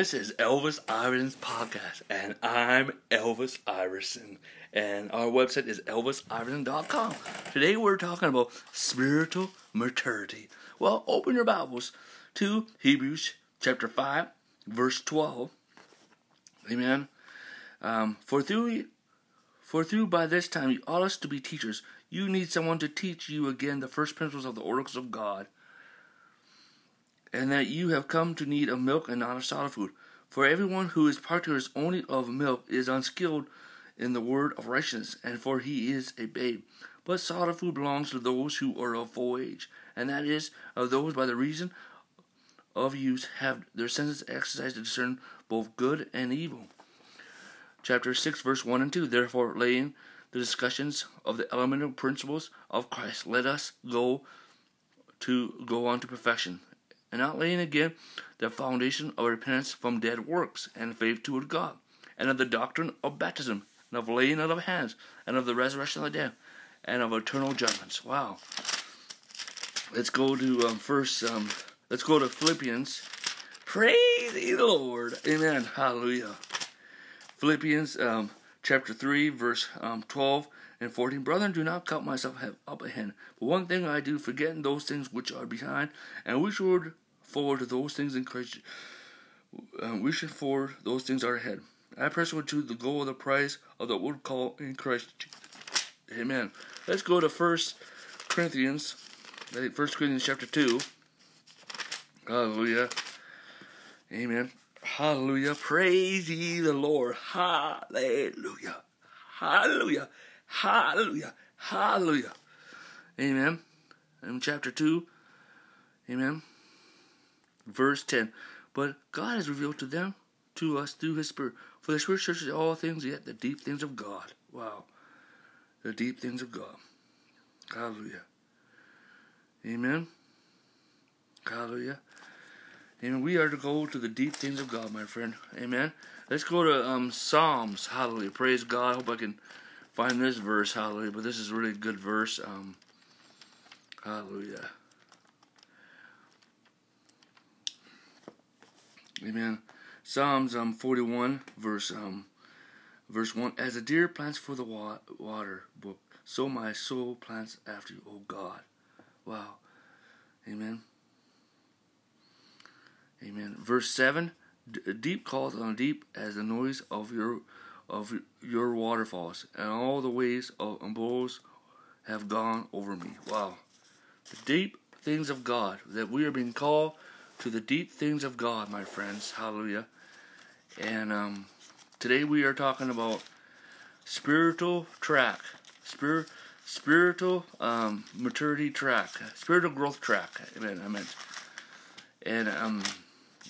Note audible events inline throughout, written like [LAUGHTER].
This is Elvis Iverson's podcast, and I'm Elvis Iverson. And our website is elvisiverson.com. Today we're talking about spiritual maturity. Well, open your Bibles to Hebrews chapter 5, verse 12. Amen. Um, for through for through by this time you ought us to be teachers. You need someone to teach you again the first principles of the oracles of God and that you have come to need of milk and not of solid food. For everyone who is partakers only of milk is unskilled in the word of righteousness, and for he is a babe. But solid food belongs to those who are of full age, and that is, of those by the reason of use have their senses exercised to discern both good and evil. Chapter 6, verse 1 and 2. Therefore, laying the discussions of the elemental principles of Christ, let us go to go on to perfection, and not laying again the foundation of repentance from dead works and faith toward God, and of the doctrine of baptism, and of laying out of hands, and of the resurrection of the dead, and of eternal judgments. Wow. Let's go to um, first. Um, let's go to Philippians. Praise the Lord. Amen. Hallelujah. Philippians um, chapter three, verse um, twelve and fourteen. Brethren, do not count myself up ahead, but one thing I do, forgetting those things which are behind, and which would forward to those things in Christ. Um, we should forward those things are ahead. I press on to the goal of the prize of the word call in Christ. Amen. Let's go to First Corinthians. First Corinthians chapter two. Hallelujah. Amen. Hallelujah. Praise ye the Lord. Hallelujah. Hallelujah. Hallelujah. Hallelujah. Amen. In chapter 2. Amen verse 10. But God has revealed to them, to us, through His Spirit. For the Spirit searches all things, yet the deep things of God. Wow. The deep things of God. Hallelujah. Amen. Hallelujah. Amen. We are to go to the deep things of God, my friend. Amen. Let's go to um, Psalms. Hallelujah. Praise God. I hope I can find this verse. Hallelujah. But this is a really good verse. Um, hallelujah. Amen. Psalms um 41 verse um verse 1 As a deer plants for the wa- water book so my soul plants after you O God. Wow. Amen. Amen. Verse 7 Deep calls on deep as the noise of your of your waterfalls and all the waves of billows have gone over me. Wow. The deep things of God that we are being called to the deep things of God, my friends. Hallelujah. And um, today we are talking about spiritual track, spirit, spiritual um, maturity track, spiritual growth track. Amen. I meant. And um,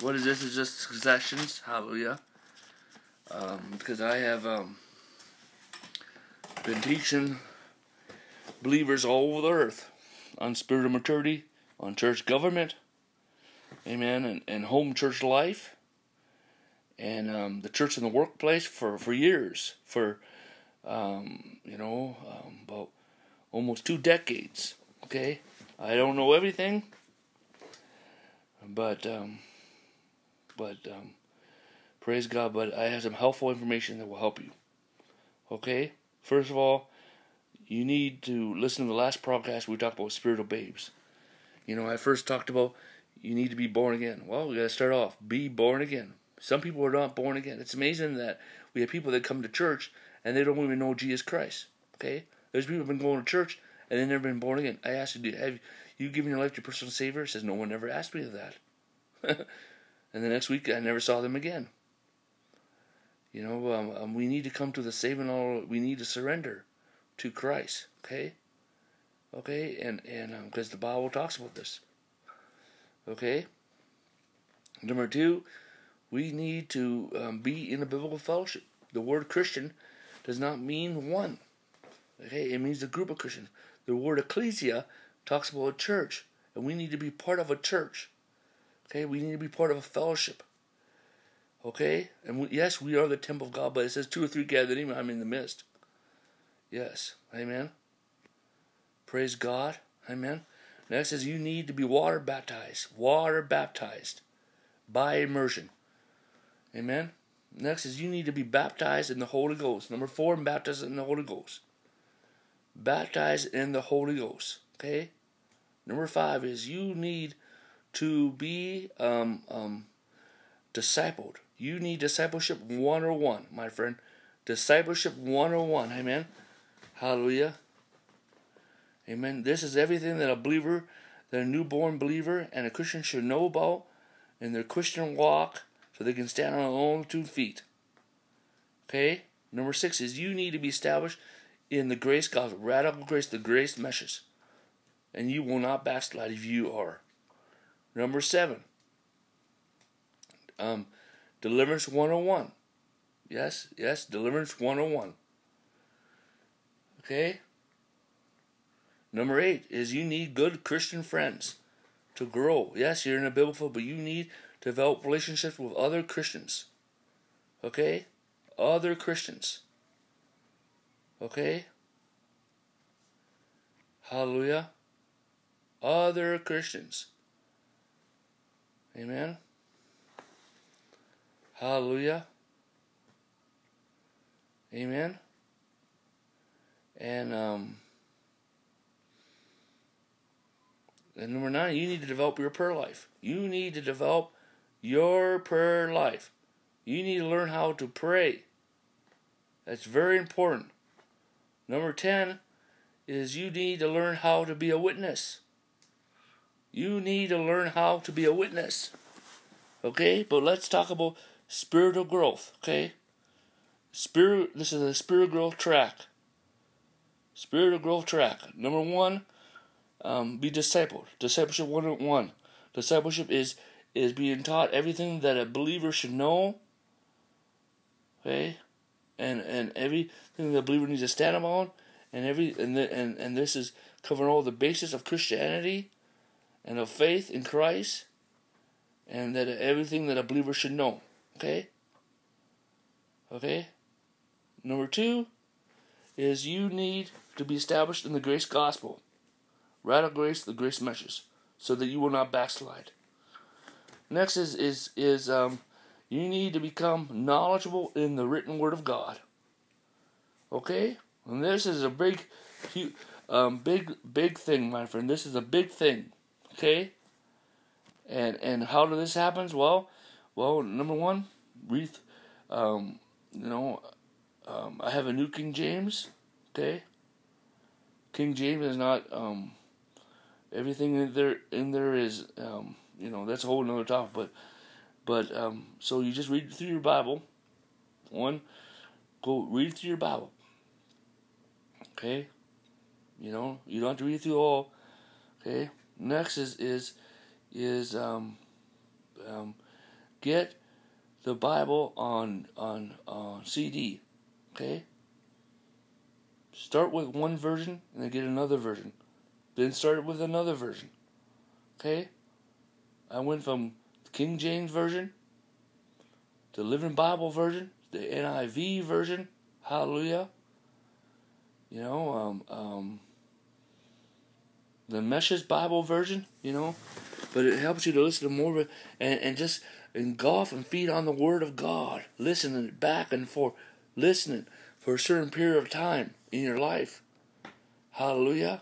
what is this? Is just sessions. Hallelujah. Um, because I have um, been teaching believers all over the earth on spiritual maturity, on church government amen, and, and home church life, and um, the church in the workplace for, for years, for, um, you know, um, about almost two decades, okay? I don't know everything, but, um, but, um, praise God, but I have some helpful information that will help you, okay? First of all, you need to listen to the last podcast we talked about spiritual babes. You know, I first talked about you need to be born again. Well, we got to start off. Be born again. Some people are not born again. It's amazing that we have people that come to church and they don't even know Jesus Christ. Okay? There's people who've been going to church and they've never been born again. I asked you, have you given your life to your personal Savior? He says, no one ever asked me that. [LAUGHS] and the next week, I never saw them again. You know, um, um, we need to come to the saving all. We need to surrender to Christ. Okay, okay, and and because um, the Bible talks about this. Okay? Number two, we need to um, be in a biblical fellowship. The word Christian does not mean one. Okay? It means a group of Christians. The word ecclesia talks about a church, and we need to be part of a church. Okay? We need to be part of a fellowship. Okay? And we, yes, we are the temple of God, but it says two or three gathered in, I'm in the midst. Yes. Amen. Praise God. Amen. Next says you need to be water baptized. Water baptized by immersion. Amen. Next is you need to be baptized in the Holy Ghost. Number four, baptized in the Holy Ghost. Baptized in the Holy Ghost. Okay. Number five is you need to be um, um, discipled. You need discipleship 101, my friend. Discipleship 101. Amen. Hallelujah. Amen. This is everything that a believer, that a newborn believer and a Christian should know about in their Christian walk so they can stand on their own two feet. Okay? Number six is you need to be established in the grace gospel, radical grace, the grace meshes. And you will not backslide if you are. Number seven, um, Deliverance 101. Yes, yes, Deliverance 101. Okay? Number eight is you need good Christian friends to grow. Yes, you're in a biblical, but you need to develop relationships with other Christians. Okay? Other Christians. Okay? Hallelujah. Other Christians. Amen. Hallelujah. Amen. And um and number nine, you need to develop your prayer life. You need to develop your prayer life. You need to learn how to pray. That's very important. Number 10 is you need to learn how to be a witness. You need to learn how to be a witness. Okay? But let's talk about spiritual growth, okay? Spirit this is a spiritual growth track. Spiritual growth track. Number 1, um, be discipled. Discipleship 101. Discipleship is is being taught everything that a believer should know. Okay? And and everything that a believer needs to stand upon and every and the, and and this is covering all the basis of Christianity and of faith in Christ and that everything that a believer should know. Okay? Okay? Number 2 is you need to be established in the grace gospel. Radical grace, the grace measures, so that you will not backslide. Next is is is um, you need to become knowledgeable in the written word of God. Okay, and this is a big, huge, um, big, big thing, my friend. This is a big thing. Okay, and and how does this happen? Well, well, number one, read, um, you know, um, I have a new King James. Okay, King James is not um, everything in there. In there is um, you know that's a whole nother topic. But but um, so you just read through your Bible. One, go read through your Bible. Okay, you know you don't have to read through all. Okay. Next is is is um, um, get the Bible on on uh, CD. Okay. Start with one version and then get another version. Then start with another version. Okay. I went from King James version, the Living Bible version, the NIV version. Hallelujah. You know, um, um, the Message Bible version. You know, but it helps you to listen to more and, and just engulf and feed on the Word of God, listening back and forth, listening for a certain period of time in your life. Hallelujah.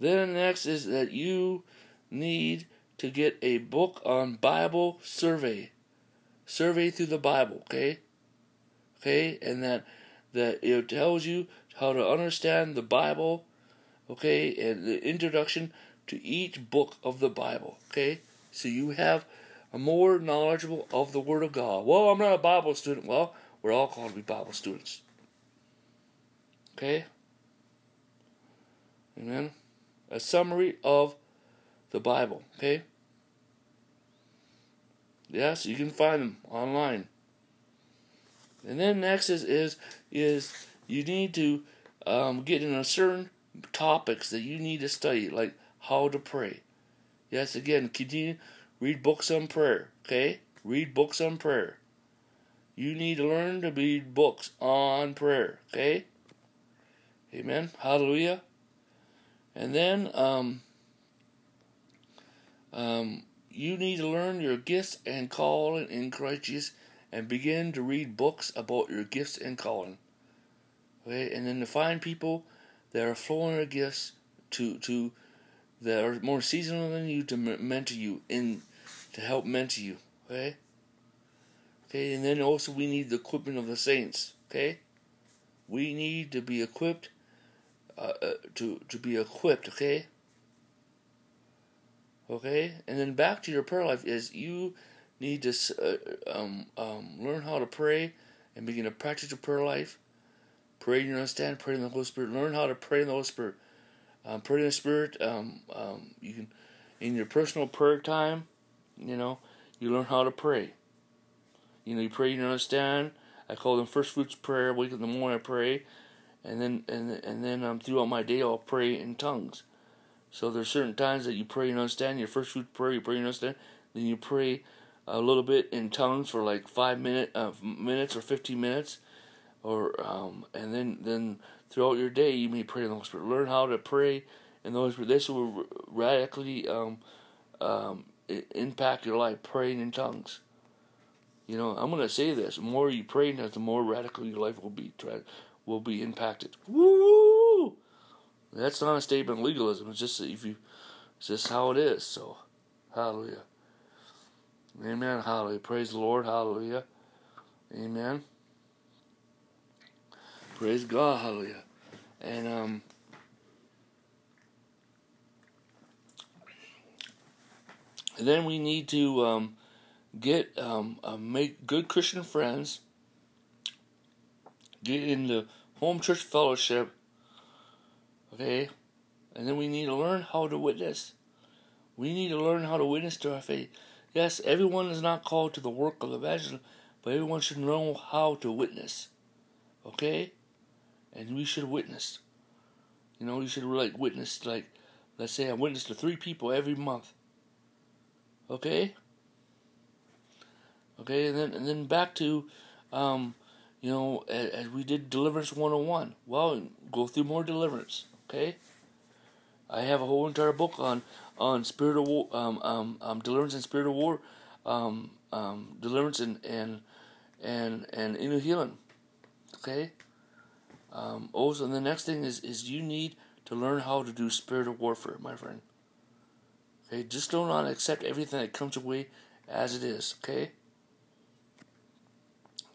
Then next is that you need to get a book on Bible survey. Survey through the Bible, okay? Okay, and that that it tells you how to understand the Bible, okay, and the introduction to each book of the Bible, okay? So you have a more knowledgeable of the Word of God. Well, I'm not a Bible student. Well, we're all called to be Bible students. Okay? Amen. A summary of the Bible, okay? Yes, you can find them online. And then next is is, is you need to um, get into certain topics that you need to study, like how to pray. Yes, again, continue read books on prayer. Okay, read books on prayer. You need to learn to read books on prayer. Okay. Amen. Hallelujah. And then um, um, you need to learn your gifts and calling in Christ Jesus and begin to read books about your gifts and calling. Okay, and then to find people that are flowing their gifts to to that are more seasonal than you to mentor you in to help mentor you. Okay. Okay, and then also we need the equipment of the saints. Okay, we need to be equipped uh, uh, to to be equipped. Okay. Okay, and then back to your prayer life is you need to uh, um, um, learn how to pray and begin to practice your prayer life. Pray in your understand, pray in the Holy Spirit. Learn how to pray in the Holy Spirit. Um, pray in the Spirit. Um, um, you can in your personal prayer time. You know, you learn how to pray. You know, you pray in your understand. I call them first fruits prayer. Wake up in the morning, I pray, and then and and then um, throughout my day, I'll pray in tongues. So there's certain times that you pray and understand your first fruit prayer, you pray and understand, then you pray a little bit in tongues for like five minute uh, minutes or fifteen minutes, or um, and then then throughout your day you may pray in the Holy Spirit. Learn how to pray in the Holy Spirit. This will radically um, um, impact your life. Praying in tongues. You know, I'm gonna say this: the more you pray, the more radical your life will be. Will be impacted. Woo! That's not a statement of legalism. It's just if you, it's just how it is. So, hallelujah. Amen. Hallelujah. Praise the Lord. Hallelujah. Amen. Praise God. Hallelujah. And um. And then we need to um, get um, uh, make good Christian friends. Get into home church fellowship Okay? And then we need to learn how to witness. We need to learn how to witness to our faith. Yes, everyone is not called to the work of evangelism, but everyone should know how to witness. Okay? And we should witness. You know, you should like witness like let's say I witness to three people every month. Okay? Okay, and then and then back to um, you know, as, as we did deliverance 101. Well, go through more deliverance. Okay, I have a whole entire book on on spiritual war, um, um, um, deliverance and spiritual war, um, um, deliverance and and and and inner healing. Okay. Um, also, the next thing is is you need to learn how to do spiritual warfare, my friend. Okay, just do not accept everything that comes your way as it is. Okay.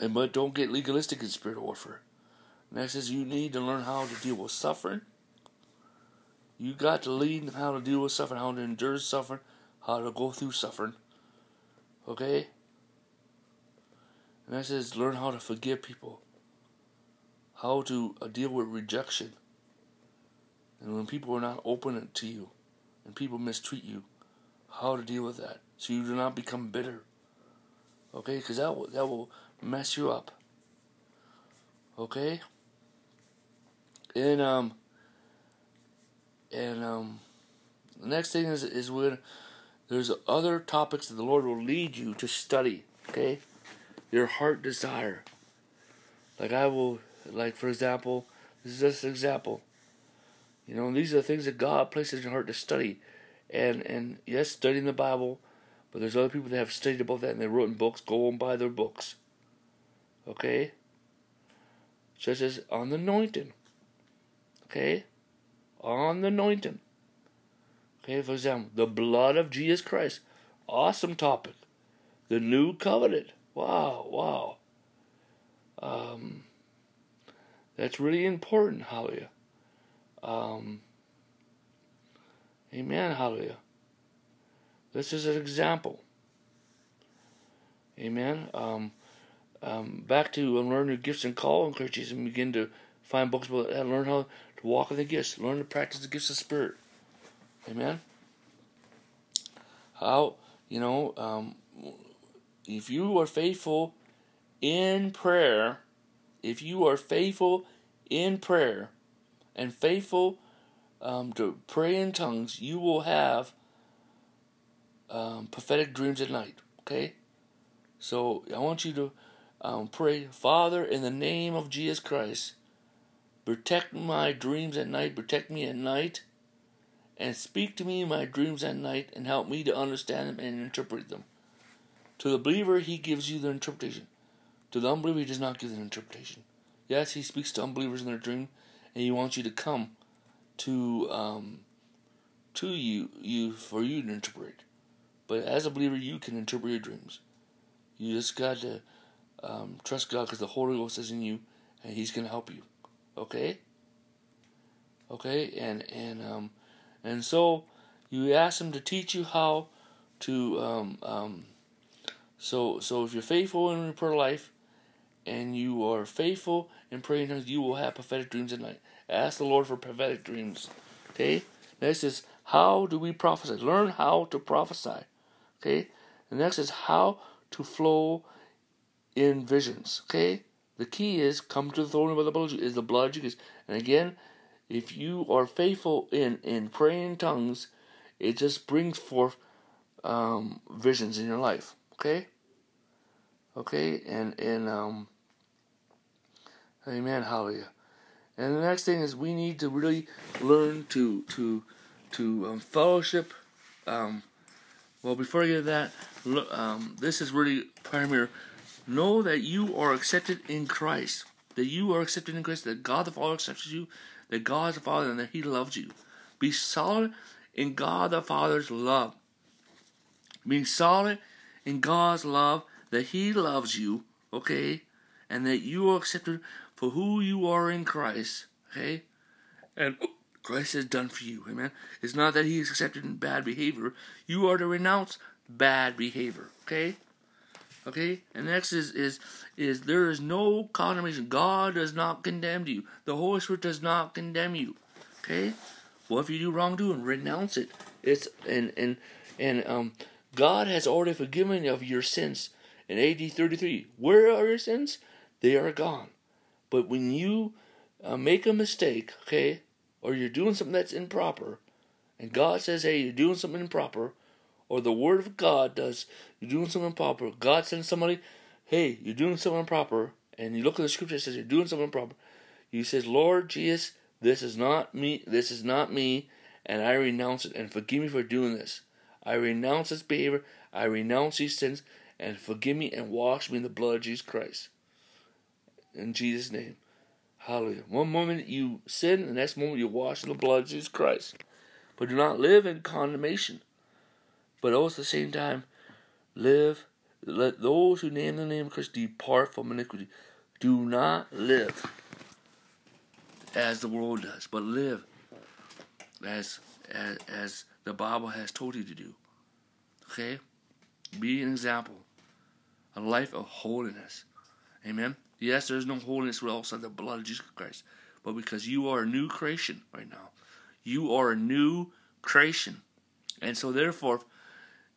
And but don't get legalistic in spiritual warfare. Next is you need to learn how to deal with suffering you got to learn how to deal with suffering, how to endure suffering, how to go through suffering. Okay? And that says learn how to forgive people, how to uh, deal with rejection. And when people are not open to you and people mistreat you, how to deal with that so you do not become bitter. Okay? Because that will, that will mess you up. Okay? And, um, and um, the next thing is is when there's other topics that the Lord will lead you to study. Okay, your heart desire. Like I will, like for example, this is just an example. You know, these are the things that God places in your heart to study, and and yes, studying the Bible, but there's other people that have studied about that and they wrote in books. Go and buy their books. Okay. Such as on the anointing. Okay on the anointing. Okay, for example, the blood of Jesus Christ. Awesome topic. The new covenant. Wow, wow. Um, that's really important, hallelujah. Um, amen, hallelujah. This is an example. Amen. Um, um, back to learn your gifts and call in Christ Jesus and begin to find books about that. Learn how to walk in the gifts, learn to practice the gifts of Spirit. Amen. How you know um, if you are faithful in prayer, if you are faithful in prayer and faithful um, to pray in tongues, you will have um, prophetic dreams at night. Okay, so I want you to um, pray, Father, in the name of Jesus Christ. Protect my dreams at night. Protect me at night. and speak to me in my dreams at night and help me to understand them and interpret them. To the believer, he gives you the interpretation. To the unbeliever, he does not give the interpretation. Yes, he speaks to unbelievers in their dream, and he wants you to come to um, to you you for you to interpret. But as a believer, you can interpret your dreams. You just got to um, trust God because the Holy Ghost is in you, and He's going to help you. Okay. Okay, and and um, and so you ask Him to teach you how to um, um, so so if you're faithful in your prayer life, and you are faithful in praying, you will have prophetic dreams at night. Ask the Lord for prophetic dreams. Okay. Next is how do we prophesy? Learn how to prophesy. Okay. The next is how to flow in visions. Okay? The key is come to the throne of the blood is the blood of Jesus. And again, if you are faithful in, in praying in tongues, it just brings forth um, visions in your life. Okay? Okay, and and um Amen, hallelujah. And the next thing is we need to really learn to to to um, fellowship um, well, before I get to that, um, this is really primary. Know that you are accepted in Christ. That you are accepted in Christ. That God the Father accepts you. That God is the Father and that He loves you. Be solid in God the Father's love. Being solid in God's love that He loves you, okay? And that you are accepted for who you are in Christ, okay? And Christ has done for you. Amen. It's not that he is accepted in bad behavior. You are to renounce bad behavior. Okay? Okay? And next is is is there is no condemnation. God does not condemn you. The Holy Spirit does not condemn you. Okay? Well if you do wrongdoing, renounce it. It's and and and um God has already forgiven you of your sins in AD 33. Where are your sins? They are gone. But when you uh, make a mistake, okay, or you're doing something that's improper, and God says, hey, you're doing something improper, or the Word of God does, you're doing something improper, God sends somebody, hey, you're doing something improper, and you look at the scripture that says you're doing something improper, you says, Lord Jesus, this is not me, this is not me, and I renounce it, and forgive me for doing this. I renounce this behavior, I renounce these sins, and forgive me and wash me in the blood of Jesus Christ. In Jesus' name. Hallelujah. One moment you sin, the next moment you wash in the blood of Jesus Christ. But do not live in condemnation. But also at the same time, live. Let those who name the name of Christ depart from iniquity. Do not live as the world does, but live as as, as the Bible has told you to do. Okay? Be an example. A life of holiness. Amen. Yes, there's no holiness outside the blood of Jesus Christ, but because you are a new creation right now, you are a new creation, and so therefore,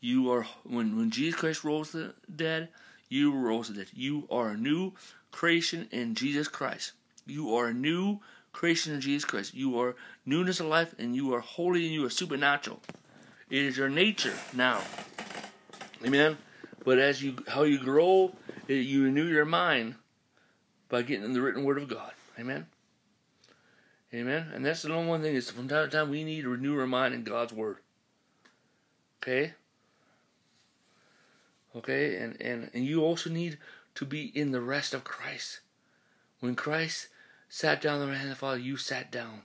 you are when when Jesus Christ rose the dead, you rose the dead. You are a new creation in Jesus Christ. You are a new creation in Jesus Christ. You are newness of life, and you are holy, and you are supernatural. It is your nature now. Amen. But as you how you grow, you renew your mind by getting in the written word of God. Amen. Amen. And that's the only one thing is from time to time we need to renew our mind in God's word. Okay? Okay, and, and, and you also need to be in the rest of Christ. When Christ sat down on the right hand of the Father, you sat down.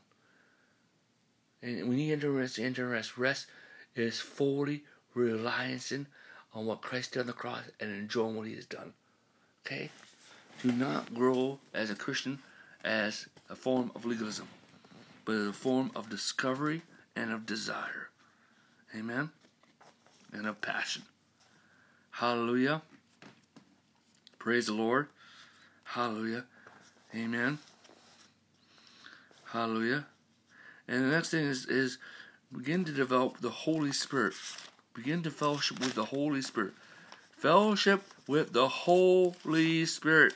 And when you enter rest, enter rest. Rest is fully relying on what Christ did on the cross and enjoying what he has done. Okay? do not grow as a Christian as a form of legalism, but as a form of discovery and of desire. Amen? And of passion. Hallelujah. Praise the Lord. Hallelujah. Amen. Hallelujah. And the next thing is, is begin to develop the Holy Spirit. Begin to fellowship with the Holy Spirit. Fellowship with the Holy Spirit.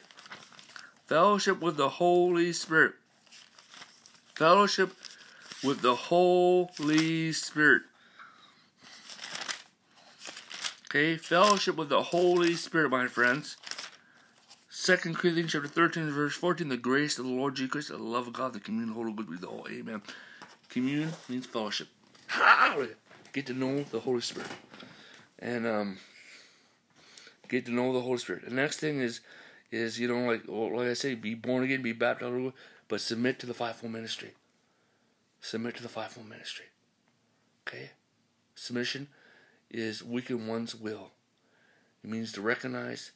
Fellowship with the Holy Spirit. Fellowship with the Holy Spirit. Okay, fellowship with the Holy Spirit, my friends. Second Corinthians chapter 13, verse 14, the grace of the Lord Jesus Christ, the love of God, the communion of the Holy whole. Amen. Communion means fellowship. [LAUGHS] Get to know the Holy Spirit. And um get to know the Holy Spirit. The next thing is is you know like like I say, be born again, be baptized, but submit to the fivefold ministry. Submit to the fivefold ministry. Okay? Submission is weaken one's will. It means to recognize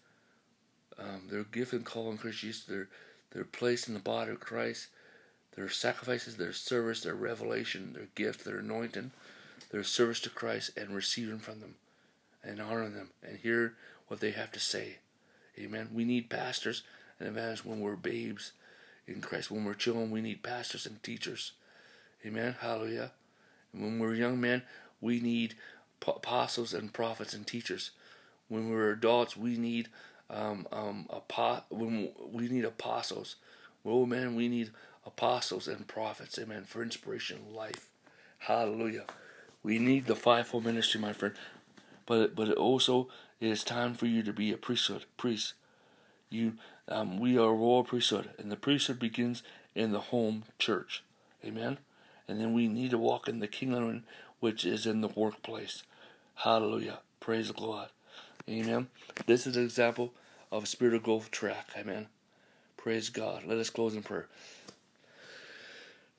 um, their gift and call in Christ Jesus, their their place in the body of Christ, their sacrifices, their service, their revelation, their gift, their anointing, their service to Christ, and receiving from them, and honoring them, and hear what they have to say. Amen. We need pastors and evangelists when we're babes in Christ. When we're children, we need pastors and teachers. Amen. Hallelujah. And when we're young men, we need apostles and prophets and teachers. When we're adults, we need um, um, apo- when we need apostles. Oh man, we need apostles and prophets. Amen. For inspiration, in life. Hallelujah. We need the fivefold ministry, my friend. But but it also it is time for you to be a priesthood, priest. You, um, we are a royal priesthood, and the priesthood begins in the home church. Amen. And then we need to walk in the kingdom, which is in the workplace. Hallelujah. Praise God. Amen. This is an example of a spiritual growth track. Amen. Praise God. Let us close in prayer.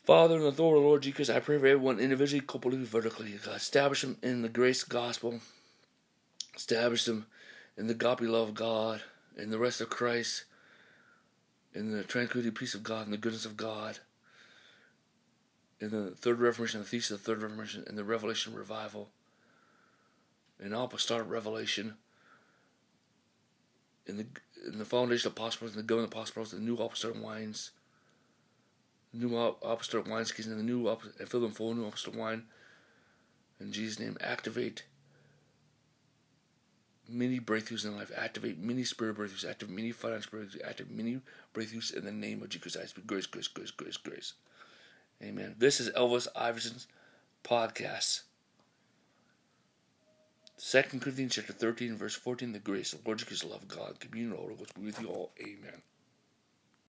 Father, in the authority of the Lord Jesus, I pray for everyone individually, corporately, vertically. God, establish them in the grace gospel. Establish them in the godly love of God, in the rest of Christ, in the tranquility, peace of God, and the goodness of God. In the third Reformation, the thesis of the third Reformation, in the Revelation revival, in apostolic revelation, in the in the foundation of apostles, in the government of apostles, the new apostolic wines, new apostolic wines, in the new and fill them full new apostolic wine. In Jesus' name, activate many breakthroughs in life, activate many spirit breakthroughs, activate many financial breakthroughs, activate many breakthroughs in the name of Jesus Christ. Grace, grace, grace, grace, grace. Amen. This is Elvis Iverson's podcast. Second Corinthians chapter 13, verse 14, the grace, of the Lord Jesus, love of God, communion, all with you all. Amen.